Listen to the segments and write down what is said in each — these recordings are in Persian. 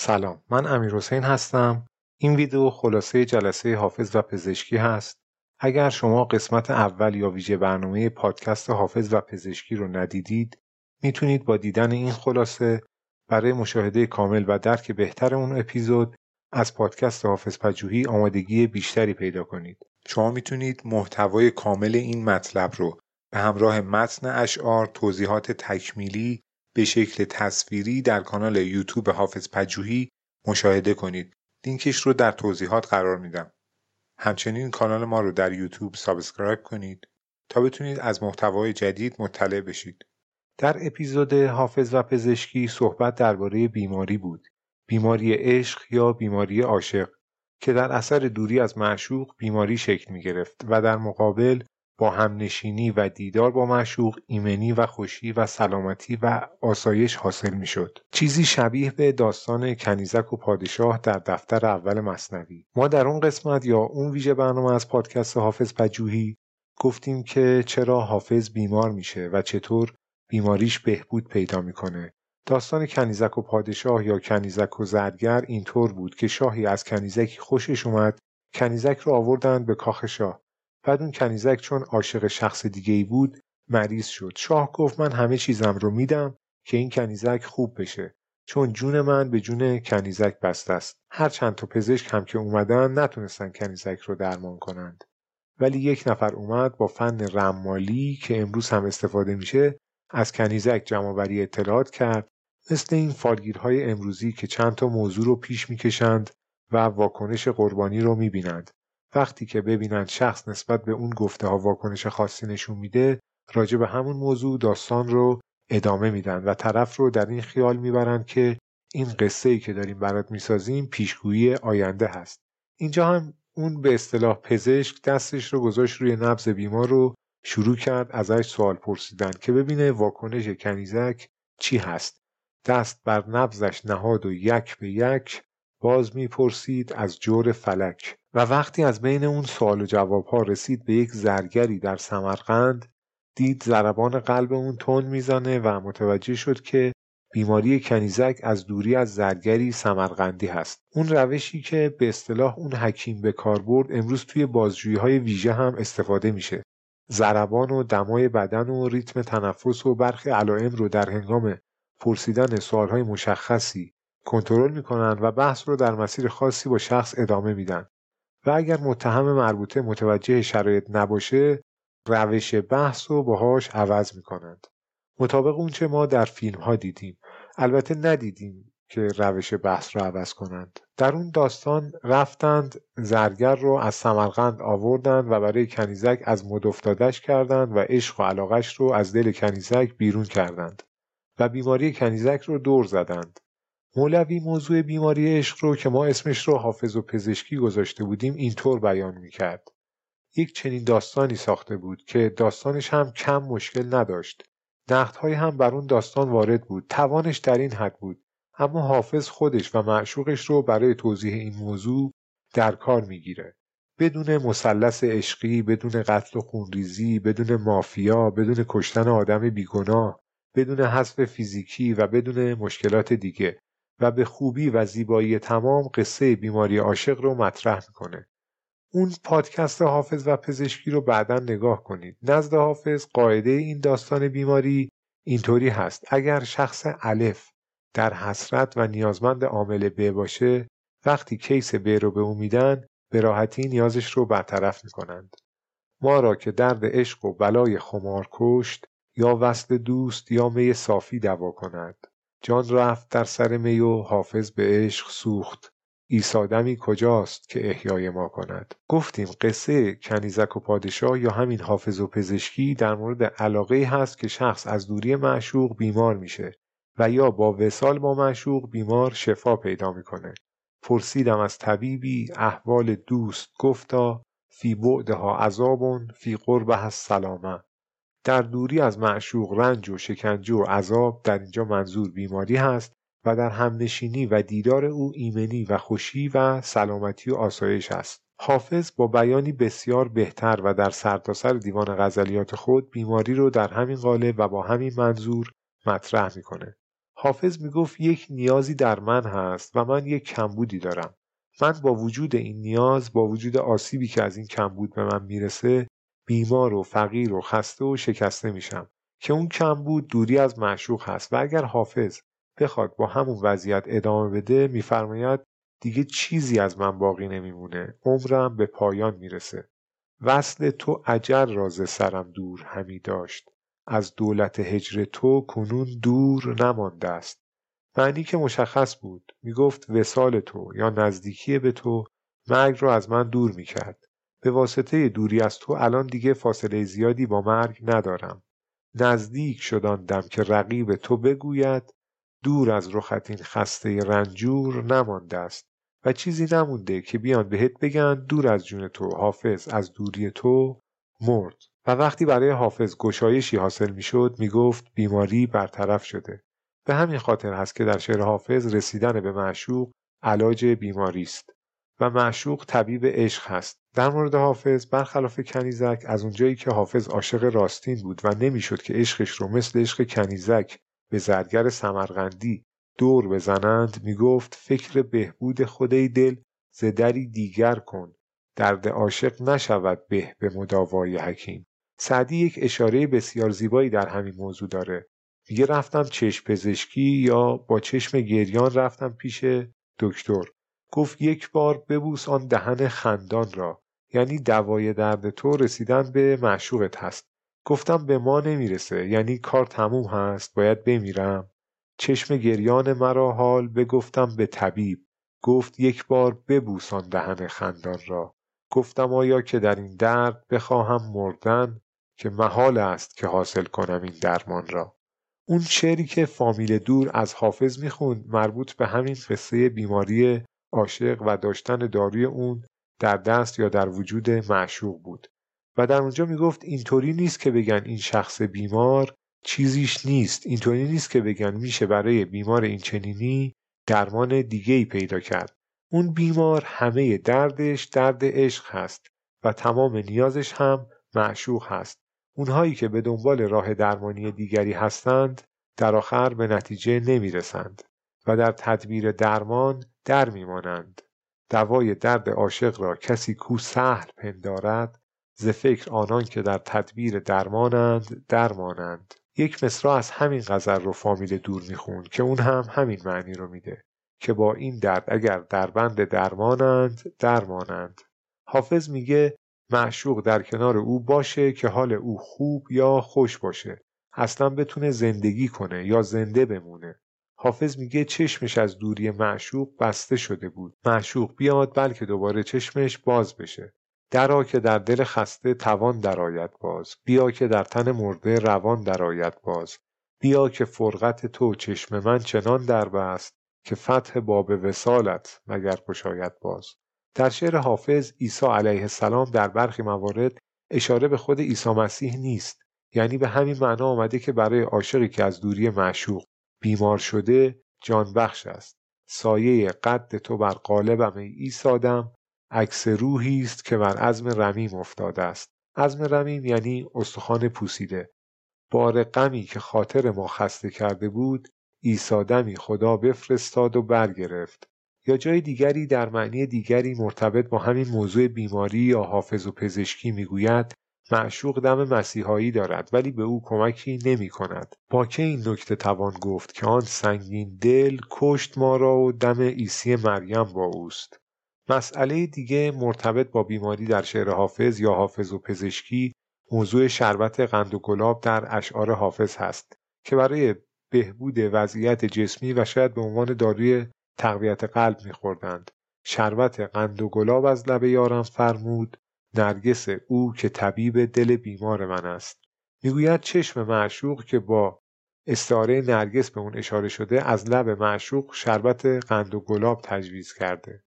سلام من امیر حسین هستم. این ویدیو خلاصه جلسه حافظ و پزشکی هست. اگر شما قسمت اول یا ویژه برنامه پادکست حافظ و پزشکی رو ندیدید می‌تونید با دیدن این خلاصه برای مشاهده کامل و درک بهتر اون اپیزود از پادکست حافظ پژوهی آمادگی بیشتری پیدا کنید. شما می‌تونید محتوای کامل این مطلب رو به همراه متن اشعار توضیحات تکمیلی به شکل تصویری در کانال یوتیوب حافظ پژوهی مشاهده کنید. لینکش رو در توضیحات قرار میدم. همچنین کانال ما رو در یوتیوب subscribe کنید تا بتونید از محتوای جدید مطلع بشید. در اپیزود حافظ و پزشکی صحبت درباره بیماری بود. بیماری عشق یا بیماری عاشق که در اثر دوری از معشوق بیماری شکل می گرفت و در مقابل با همنشینی و دیدار با معشوق ایمنی و خوشی و سلامتی و آسایش حاصل می شد. چیزی شبیه به داستان کنیزک و پادشاه در دفتر اول مصنوی. ما در اون قسمت یا اون ویژه برنامه از پادکست حافظ پجوهی گفتیم که چرا حافظ بیمار میشه و چطور بیماریش بهبود پیدا می‌کنه. داستان کنیزک و پادشاه یا کنیزک و زرگر اینطور بود که شاهی از کنیزکی خوشش اومد کنیزک رو آوردند به کاخ شاه بعد اون کنیزک چون عاشق شخص دیگه ای بود مریض شد. شاه گفت من همه چیزم رو میدم که این کنیزک خوب بشه. چون جون من به جون کنیزک بسته است. هر چند تا پزشک هم که اومدن نتونستن کنیزک رو درمان کنند. ولی یک نفر اومد با فن رمالی که امروز هم استفاده میشه از کنیزک جمعآوری اطلاعات کرد. مثل این فالگیرهای امروزی که چند تا موضوع رو پیش می‌کشند و واکنش قربانی رو می‌بینند. وقتی که ببینن شخص نسبت به اون گفته ها واکنش خاصی نشون میده راجع به همون موضوع داستان رو ادامه میدن و طرف رو در این خیال می‌برند که این قصه ای که داریم برات می‌سازیم پیشگویی آینده هست. اینجا هم اون به اصطلاح پزشک دستش رو گذاشت روی نبز بیمار رو شروع کرد ازش سوال پرسیدن که ببینه واکنش کنیزک چی هست. دست بر نبزش نهاد و یک به یک باز می‌پرسید از جور فلک. و وقتی از بین اون سوال و جواب ها رسید به یک زرگری در سمرقند دید ضربان قلب اون تون می‌زنه و متوجه شد که بیماری کنیزک از دوری از زرگری سمرقندی هست. اون روشی که به اصطلاح اون حکیم به کار برد امروز توی بازجویی های ویژه هم استفاده میشه. ضربان و دمای بدن و ریتم تنفس و برخی علائم رو در هنگام پرسیدن سوالهای مشخصی کنترل می‌کنن و بحث رو در مسیر خاصی با شخص ادامه میدن. و اگر متهم مربوطه متوجه شرایط نباشه روش بحث رو باهاش عوض می‌کنند. مطابق اونچه ما در فیلم ها دیدیم. البته ندیدیم که روش بحث رو عوض کنند. در اون داستان رفتند زرگر رو از سمرقند آوردند و برای کنیزک از مد افتادش کردند و عشق و علاقش رو از دل کنیزک بیرون کردند. و بیماری کنیزک رو دور زدند. مولوی موضوع بیماری عشق رو که ما اسمش رو حافظ و پزشکی گذاشته بودیم اینطور بیان می‌کرد. یک چنین داستانی ساخته بود که داستانش هم کم مشکل نداشت. نقدهایی هم بر اون داستان وارد بود. توانش در این حد بود. اما حافظ خودش و معشوقش رو برای توضیح این موضوع در کار می‌گیره. بدون مثلث عشقی، بدون قتل و خونریزی، بدون مافیا، بدون کشتن آدم بیگناه، بدون حذف فیزیکی و بدون مشکلات دیگه و به خوبی و زیبایی تمام قصه بیماری عاشق رو مطرح می‌کنه. اون پادکست حافظ و پزشکی رو بعدا نگاه کنید. نزد حافظ قاعده این داستان بیماری اینطوری هست. اگر شخص الف در حسرت و نیازمند عامل ب باشه وقتی کیس ب رو به او میدن به راحتی نیازش رو برطرف می‌کنند. ما را که درد عشق و بلای خمار کشت یا وصل دوست یا می صافی دوا کند جان رفت در سر می و حافظ به عشق سوخت. ایسادمی کجاست که احیای ما کند؟ گفتیم قصه کنیزک و پادشاه یا همین حافظ و پزشکی در مورد علاقه هست که شخص از دوری معشوق بیمار میشه و یا با وسال با معشوق بیمار شفا پیدا می‌کنه. پرسیدم از طبیبی احوال دوست گفتا فی بعدها عذابون فی قربها سلامه در دوری از معشوق رنج و شکنجه و عذاب در اینجا منظور بیماری هست و در همنشینی و دیدار او ایمنی و خوشی و سلامتی و آسایش است. حافظ با بیانی بسیار بهتر و در سرتاسر سر دیوان غزلیات خود بیماری رو در همین قالب و با همین منظور مطرح می‌کنه. حافظ می‌گفت یک نیازی در من هست و من یک کمبودی دارم. من با وجود این نیاز با وجود آسیبی که از این کمبود به من می‌رسه بیمار و فقیر و خسته و شکسته میشم. که اون کمبود دوری از معشوق هست. و اگر حافظ بخواد با همون وضعیت ادامه بده میفرماید دیگه چیزی از من باقی نمیمونه. عمرم به پایان می‌رسه. وصل تو اجر راز سرم دور همی داشت. از دولت هجر تو کنون دور نمانده است. معنی که مشخص بود. می‌گفت وسال تو یا نزدیکی به تو مرگ رو از من دور می‌کرد. به واسطه دوری از تو الان دیگه فاصله زیادی با مرگ ندارم. نزدیک شدان دم که رقیب تو بگوید دور از رخت این خسته رنجور نمانده است و چیزی نمونده که بیان بهت بگن دور از جون تو حافظ از دوری تو مرد. و وقتی برای حافظ گشایشی حاصل می‌شد می‌گفت بیماری برطرف شده. به همین خاطر هست که در شعر حافظ رسیدن به معشوق علاج بیماری است و معشوق طبیب عشق هست. در مورد حافظ برخلاف کنیزک از اونجایی که حافظ عاشق راستین بود و نمی‌شد که عشقش رو مثل عشق کنیزک به زرگر سمرقندی دور بزنند می‌گفت فکر بهبود خودی دل ز دری دیگر کن. درد عاشق نشود به به مداوای حکیم. سعدی یک اشاره بسیار زیبایی در همین موضوع داره. میگه رفتم چشم پزشکی یا با چشم گریان رفتم پیش دکتر. گفت یک بار ببوس آن دهن خندان را. یعنی دوای درد تو رسیدن به معشوقت هست. گفتم به ما نمی‌رسه یعنی کار تموم هست باید بمیرم. چشم گریان مرا حال بگفتم به طبیب. گفت یک بار ببوسان دهن خندان را. گفتم آیا که در این درد بخواهم مردن؟ که محال است که حاصل کنم این درمان را. اون شعری که فامیل دور از حافظ می‌خوند مربوط به همین قصه بیماری عاشق و داشتن داروی اون در دست یا در وجود معشوق بود. و در اونجا می‌گفت اینطوری نیست که بگن این شخص بیمار چیزیش نیست. اینطوری نیست که بگن میشه برای بیمار این چنینی درمان دیگه ای پیدا کرد. اون بیمار همه دردش درد عشق هست و تمام نیازش هم معشوق هست. اونهایی که به دنبال راه درمانی دیگری هستند در آخر به نتیجه نمی‌رسند و در تدبیر درمان در میمانند. دوای درد عاشق را کسی کو سهل پندارد ز فکر آنان که در تدبیر درمانند درمانند. یک مصرع از همین غزل رو فامیل دور میخون که اون هم همین معنی رو میده که با این درد اگر دربند درمانند درمانند. حافظ میگه معشوق در کنار او باشه که حال او خوب یا خوش باشه. اصلا بتونه زندگی کنه یا زنده بمونه. حافظ میگه چشمش از دوری معشوق بسته شده بود. معشوق بیاد بلکه دوباره چشمش باز بشه. درا که در دل خسته توان درآید باز. بیا که در تن مرده روان درآید باز. بیا که فرقت تو چشم من چنان دربست که فتح باب وسالت مگر گشاید باز. در شعر حافظ عیسی علیه السلام در برخی موارد اشاره به خود عیسی مسیح نیست. یعنی به همین معنا آمده که برای عاشقی که از دوری معشوق بیمار شده جان بخش است. سایه قد تو بر قالبم ای ایسادم عکس روحی است که بر عزم رمیم افتاده است. عزم رمیم یعنی استخوان پوسیده. بار غمی که خاطر ما خسته کرده بود ایسادمی خدا بفرستاد و برگرفت. یا جای دیگری در معنی دیگری مرتبط با همین موضوع بیماری یا حافظ و پزشکی می‌گوید معشوق دم مسیحایی دارد ولی به او کمکی نمی کند. با که این نکته توان گفت که آن سنگین دل کشت ما را و دم عیسی مریم با اوست. مسئله دیگه مرتبط با بیماری در شعر حافظ یا حافظ و پزشکی موضوع شربت قند و گلاب در اشعار حافظ هست که برای بهبود وضعیت جسمی و شاید به عنوان داروی تقویت قلب میخوردند. شربت قند و گلاب از لب یارم فرمود نرگس او که طبیب دل بیمار من است. می‌گوید چشم معشوق که با استعاره نرگس به اون اشاره شده از لب معشوق شربت قند و گلاب تجویز کرده.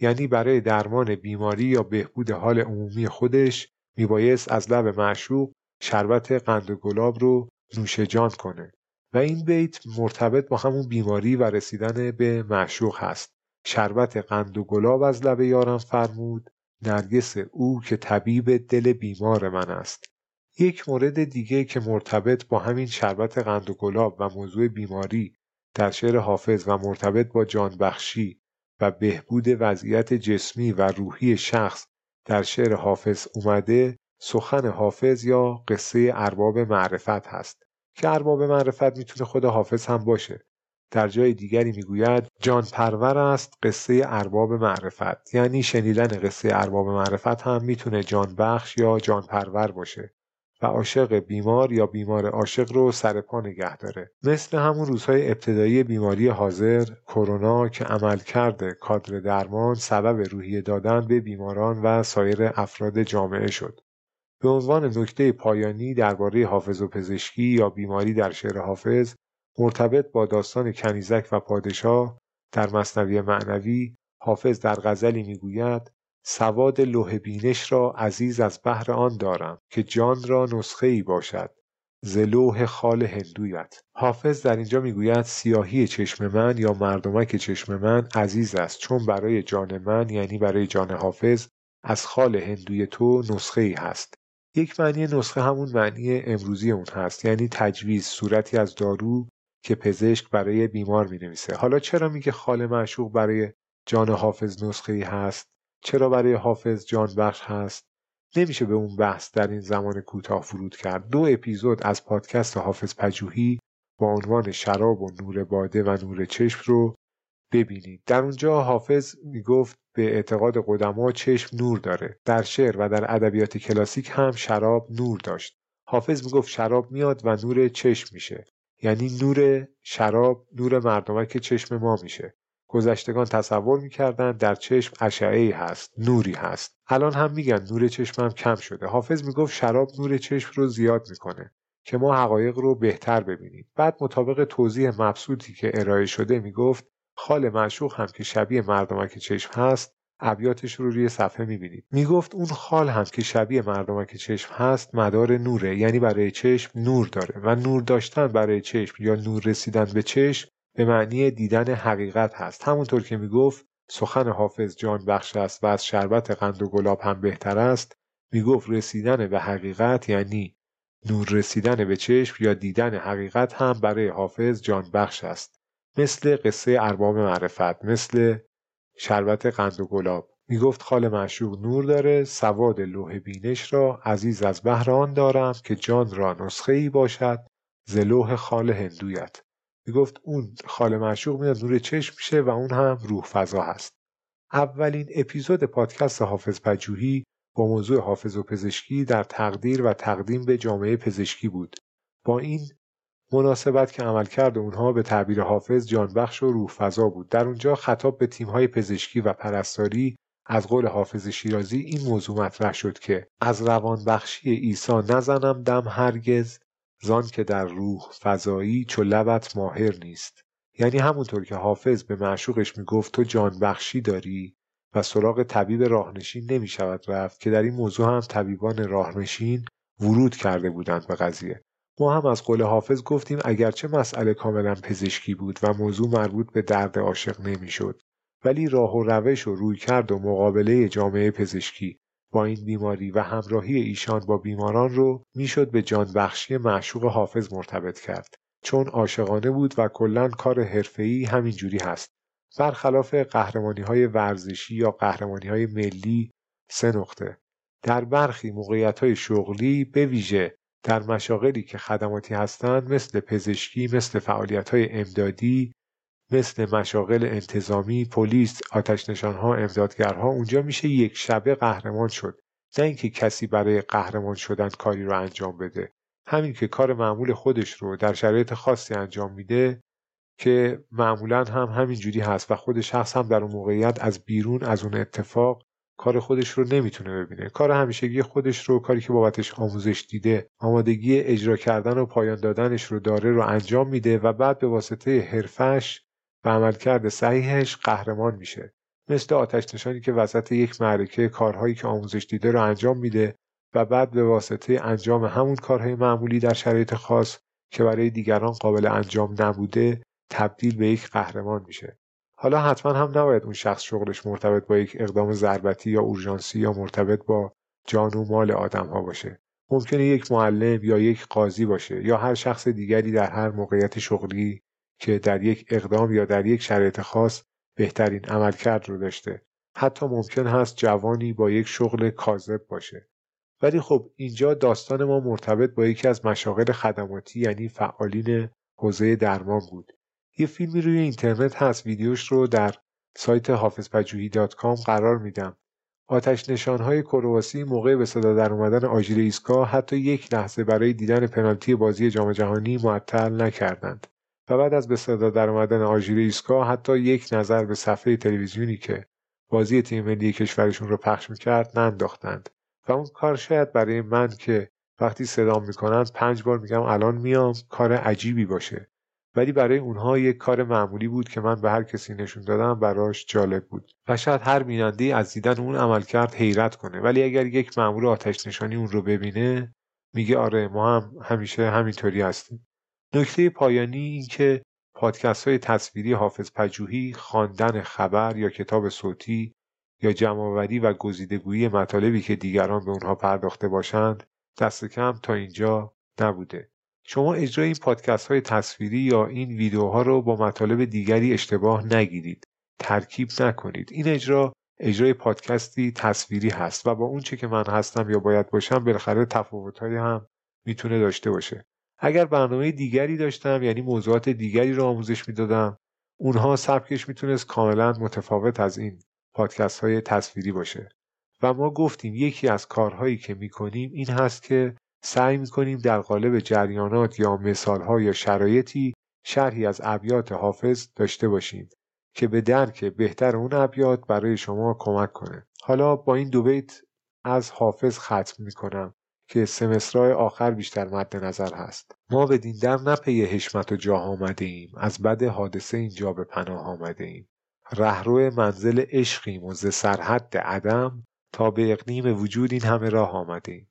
یعنی برای درمان بیماری یا بهبود حال عمومی خودش میبایست از لب معشوق شربت قند و گلاب رو نوش جان کنه. و این بیت مرتبط با همون بیماری و رسیدن به معشوق هست. شربت قند و گلاب از لب یارم فرمود. نرگس او که طبیب دل بیمار من است. یک مورد دیگه که مرتبط با همین شربت قند و گلاب و موضوع بیماری در شعر حافظ و مرتبط با جانبخشی و بهبود وضعیت جسمی و روحی شخص در شعر حافظ اومده سخن حافظ یا قصه ارباب معرفت هست. که ارباب معرفت می‌تونه خود حافظ هم باشه. در جای دیگری می‌گوید جان پرور است قصه ارباب معرفت. یعنی شنیدن قصه ارباب معرفت هم می‌تونه جان بخش یا جان پرور باشه و عاشق بیمار یا بیمار عاشق رو سر پا نگه داره. مثل همون روزهای ابتدایی بیماری حاضر کرونا که عمل کرده کادر درمان سبب روحیه دادن به بیماران و سایر افراد جامعه شد. به عنوان نکته پایانی درباره حافظ و پزشکی یا بیماری در شعر حافظ مرتبط با داستان کنیزک و پادشاه در مصنوی معنوی حافظ در غزلی می‌گوید سواد لوح بینش را عزیز از بهر آن دارم که جان را نسخه ای باشد ز لوح خال هندویت. حافظ در اینجا می‌گوید سیاهی چشم من یا مردمک چشم من عزیز است چون برای جان من یعنی برای جان حافظ از خال هندوی تو نسخه ای هست. یک معنی نسخه همون معنی امروزی اون هست یعنی تجویز صورتی از دارو که پزشک برای بیمار می نویسه حالا چرا میگه خال معشوق برای جان حافظ نسخه ای هست؟ چرا برای حافظ جان بخش هست؟ نمیشه به اون بحث در این زمان کوتاه فرود کرد. دو اپیزود از پادکست حافظ پجوهی با عنوان شراب و نور باده و نور چشم رو ببینید. در اونجا حافظ می‌گفت به اعتقاد قدما چشم نور داره. در شعر و در ادبیات کلاسیک هم شراب نور داشت. حافظ می‌گفت شراب میاد و نور چشم میشه. یعنی نور شراب نور مردمک چشم ما میشه. گذشتگان تصور می‌کردن در چشم اشعه ای هست نوری هست. الان هم میگن نور چشمم کم شده. حافظ می‌گفت شراب نور چشم رو زیاد می‌کنه که ما حقایق رو بهتر ببینیم. بعد مطابق توضیح مبسوطی که ارائه شده می‌گفت خال معشوق هم که شبیه مردمک چشم هست ابیاتش رو روی صفحه می‌بینید. می‌گفت اون خال هم که شبیه مردمک چشم هست مدار نوره. یعنی برای چشم نور داره. و نور داشتن برای چشم یا نور رسیدن به چشم به معنی دیدن حقیقت هست. همونطور که می‌گفت سخن حافظ جان بخش است و از شربت قند و گلاب هم بهتر است. می‌گفت رسیدن به حقیقت یعنی نور رسیدن به چشم یا دیدن حقیقت هم برای حافظ جان بخش است. مثل قصه ارباب معرفت مثل شربت قند و گلاب. می‌گفت خال معشوق نور داره سواد لوح بینش را عزیز از بهران دارم که جان را نسخه ای باشد ز لوح خال هندویت. می‌گفت اون خال معشوق میاد نور چشم میشه و اون هم روح فضا هست. اولین اپیزود پادکست حافظ پجوهی با موضوع حافظ و پزشکی در تقدیر و تقدیم به جامعه پزشکی بود. با این مناسبت که عملکرد اونها به تعبیر حافظ جانبخش و روح فضا بود. در اونجا خطاب به تیمهای پزشکی و پرستاری از قول حافظ شیرازی این موضوع مطرح شد که از روانبخشی عیسی نزنم دم هرگز زان که در روح فضایی چو لبت ماهر نیست. یعنی همونطور که حافظ به معشوقش می‌گفت تو جانبخشی داری و سراغ طبیب راهنشین نمی شود رفت که در این موضوع هم طبیبان راهنشین ورود کرده بودند به قضیه. ما هم از قول حافظ گفتیم اگرچه مسئله کاملا پزشکی بود و موضوع مربوط به درد عاشق نمی‌شد ولی راه و روش و روی کرد و مقابله جامعه پزشکی با این بیماری و همراهی ایشان با بیماران رو می‌شد به جانبخشی معشوق حافظ مرتبط کرد. چون عاشقانه بود و کلا کار حرفه‌ای همینجوری هست. برخلاف قهرمانی های ورزشی یا قهرمانی های ملی سه نقطه. در برخی موقعیت های شغلی به ویژه در مشاغلی که خدماتی هستند مثل پزشکی مثل فعالیت های امدادی مثل مشاغل انتظامی پلیس آتشنشانها امدادگرها اونجا میشه یک شبه قهرمان شد. نه اینکه کسی برای قهرمان شدن کاری رو انجام بده. همین که کار معمول خودش رو در شرایط خاصی انجام میده که معمولا هم همین جوری هست و خود شخص هم در اون موقعیت از بیرون از اون اتفاق کار خودش رو نمی‌تونه ببینه. کار همیشگی خودش رو کاری که بابتش آموزش دیده آمادگی اجرا کردن و پایان دادنش رو داره رو انجام میده و بعد به واسطه حرفش و عملکرد صحیحش قهرمان میشه. مثل آتش نشانی که وسط یک معرکه کارهایی که آموزش دیده رو انجام میده و بعد به واسطه انجام همون کارهای معمولی در شرایط خاص که برای دیگران قابل انجام نبوده تبدیل به یک قهرمان میشه. حالا حتما هم نباید اون شخص شغلش مرتبط با یک اقدام ضربتی یا اورژانسی یا مرتبط با جان و مال آدم ها باشه. ممکنه یک معلم یا یک قاضی باشه یا هر شخص دیگری در هر موقعیت شغلی که در یک اقدام یا در یک شرایط خاص بهترین عملکرد رو داشته. حتی ممکن هست جوانی با یک شغل کاذب باشه. ولی خب اینجا داستان ما مرتبط با یکی از مشاغل خدماتی یعنی فعالین حوزه درمان بود. یه فیلمی روی اینترنت هست ویدیوش رو در سایت حافظ پژوهی قرار میدم. آتش نشانهای کرواسی موقع به صدا در اومدن آژیر ایسکا حتی یک لحظه برای دیدن پنالتی بازی جام جهانی معطل نکردند. و بعد از به صدا در اومدن آژیر ایسکا حتی یک نظر به صفحه تلویزیونی که بازی تیم ملی کشورشون رو پخش می‌کرد ننداختند. و اون کار شاید برای من که وقتی صدام می‌کنند پنج بار میگم الان میام کار عجیبی باشه. ولی برای اونها یک کار معمولی بود که من به هر کسی نشون دادم براش جالب بود. و شاید هر بیننده از دیدن اون عمل کرد حیرت کنه. ولی اگر یک مأمور آتش نشانی اون رو ببینه میگه آره ما هم همیشه همینطوری هستیم. نکته پایانی این که پادکست های تصویری حافظ پجوهی خواندن خبر یا کتاب صوتی یا جمعآوری و گزیدگویی مطالبی که دیگران به اونها پرداخته باشند دست کم تا اینجا نبوده. شما اجرای این پادکست های تصویری یا این ویدیوها رو با مطالب دیگری اشتباه نگیرید. ترکیب نکنید. این اجرا اجرای پادکستی تصویری هست و با اونچه که من هستم یا باید باشم بالاخره تفاوتهایی هم می‌تونه داشته باشه. اگر برنامه دیگری داشتم یعنی موضوعات دیگری رو آموزش می‌دادم اونها سبکش می‌تونست کاملا متفاوت از این پادکست های تصویری باشه. و ما گفتیم یکی از کارهایی که می‌کنیم این هست که سعی می‌کنیم در قالب جریانات یا مثالها یا شرایطی شرحی از ابیات حافظ داشته باشیم که به درک بهتر اون ابیات برای شما کمک کنه. حالا با این دو بیت از حافظ ختم می‌کنم که سمسترهای آخر بیشتر مد نظر هست. ما به در نپی حشمت و جاه آمده ایم از بد حادثه اینجا به پناه آمده ایم رهرو منزل عشقیم و ز سرحد عدم تا به اقنیم وجود این همه راه آمده